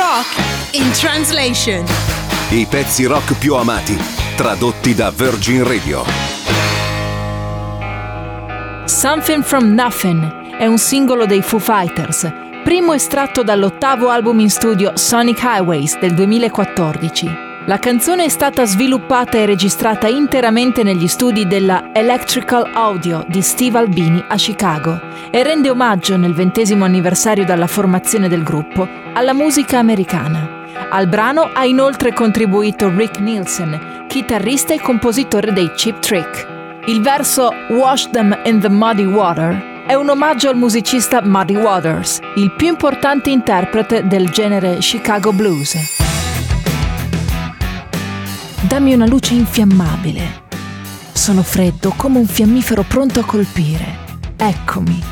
Rock in translation. I pezzi rock più amati, tradotti da Virgin Radio. Something from Nothing è un singolo dei Foo Fighters, primo estratto dall'ottavo album in studio Sonic Highways del 2014. La canzone è stata sviluppata e registrata interamente negli studi della Electrical Audio di Steve Albini a Chicago e rende omaggio nel ventesimo anniversario dalla formazione del gruppo alla musica americana. Al brano ha inoltre contribuito Rick Nielsen, chitarrista e compositore dei Cheap Trick. Il verso Wash Them in the Muddy Water è un omaggio al musicista Muddy Waters, il più importante interprete del genere Chicago Blues. Dammi una luce infiammabile. Sono freddo come un fiammifero pronto a colpire. Eccomi.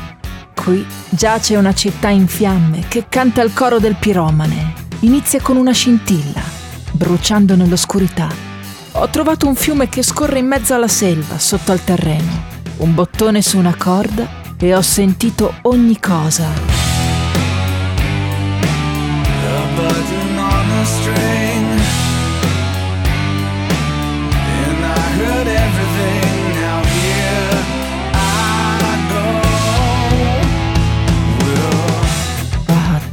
Qui giace una città in fiamme che canta il coro del piromane. Inizia con una scintilla, bruciando nell'oscurità. Ho trovato un fiume che scorre in mezzo alla selva, sotto al terreno. Un bottone su una corda e ho sentito ogni cosa. A string,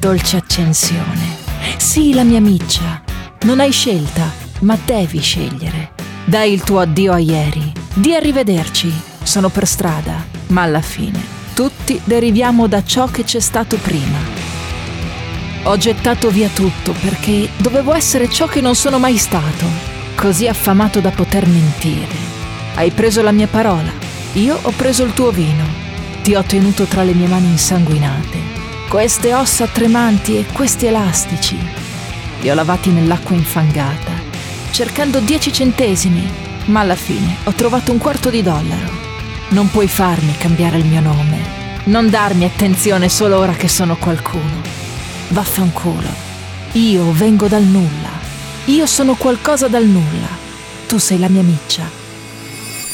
dolce accensione. Sì, la mia miccia. Non hai scelta, ma devi scegliere. Dai il tuo addio a ieri. Di arrivederci. Sono per strada, ma alla fine tutti deriviamo da ciò che c'è stato prima. Ho gettato via tutto perché dovevo essere ciò che non sono mai stato, così affamato da poter mentire. Hai preso la mia parola, io ho preso il tuo vino, ti ho tenuto tra le mie mani insanguinate, queste ossa tremanti e questi elastici. Li ho lavati nell'acqua infangata, cercando dieci centesimi, ma alla fine ho trovato un quarto di dollaro. Non puoi farmi cambiare il mio nome, non darmi attenzione solo ora che sono qualcuno. Vaffanculo. Io vengo dal nulla. Io sono qualcosa dal nulla. Tu sei la mia miccia.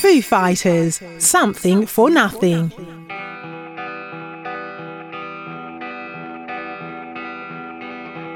Foo Fighters, Something for Nothing.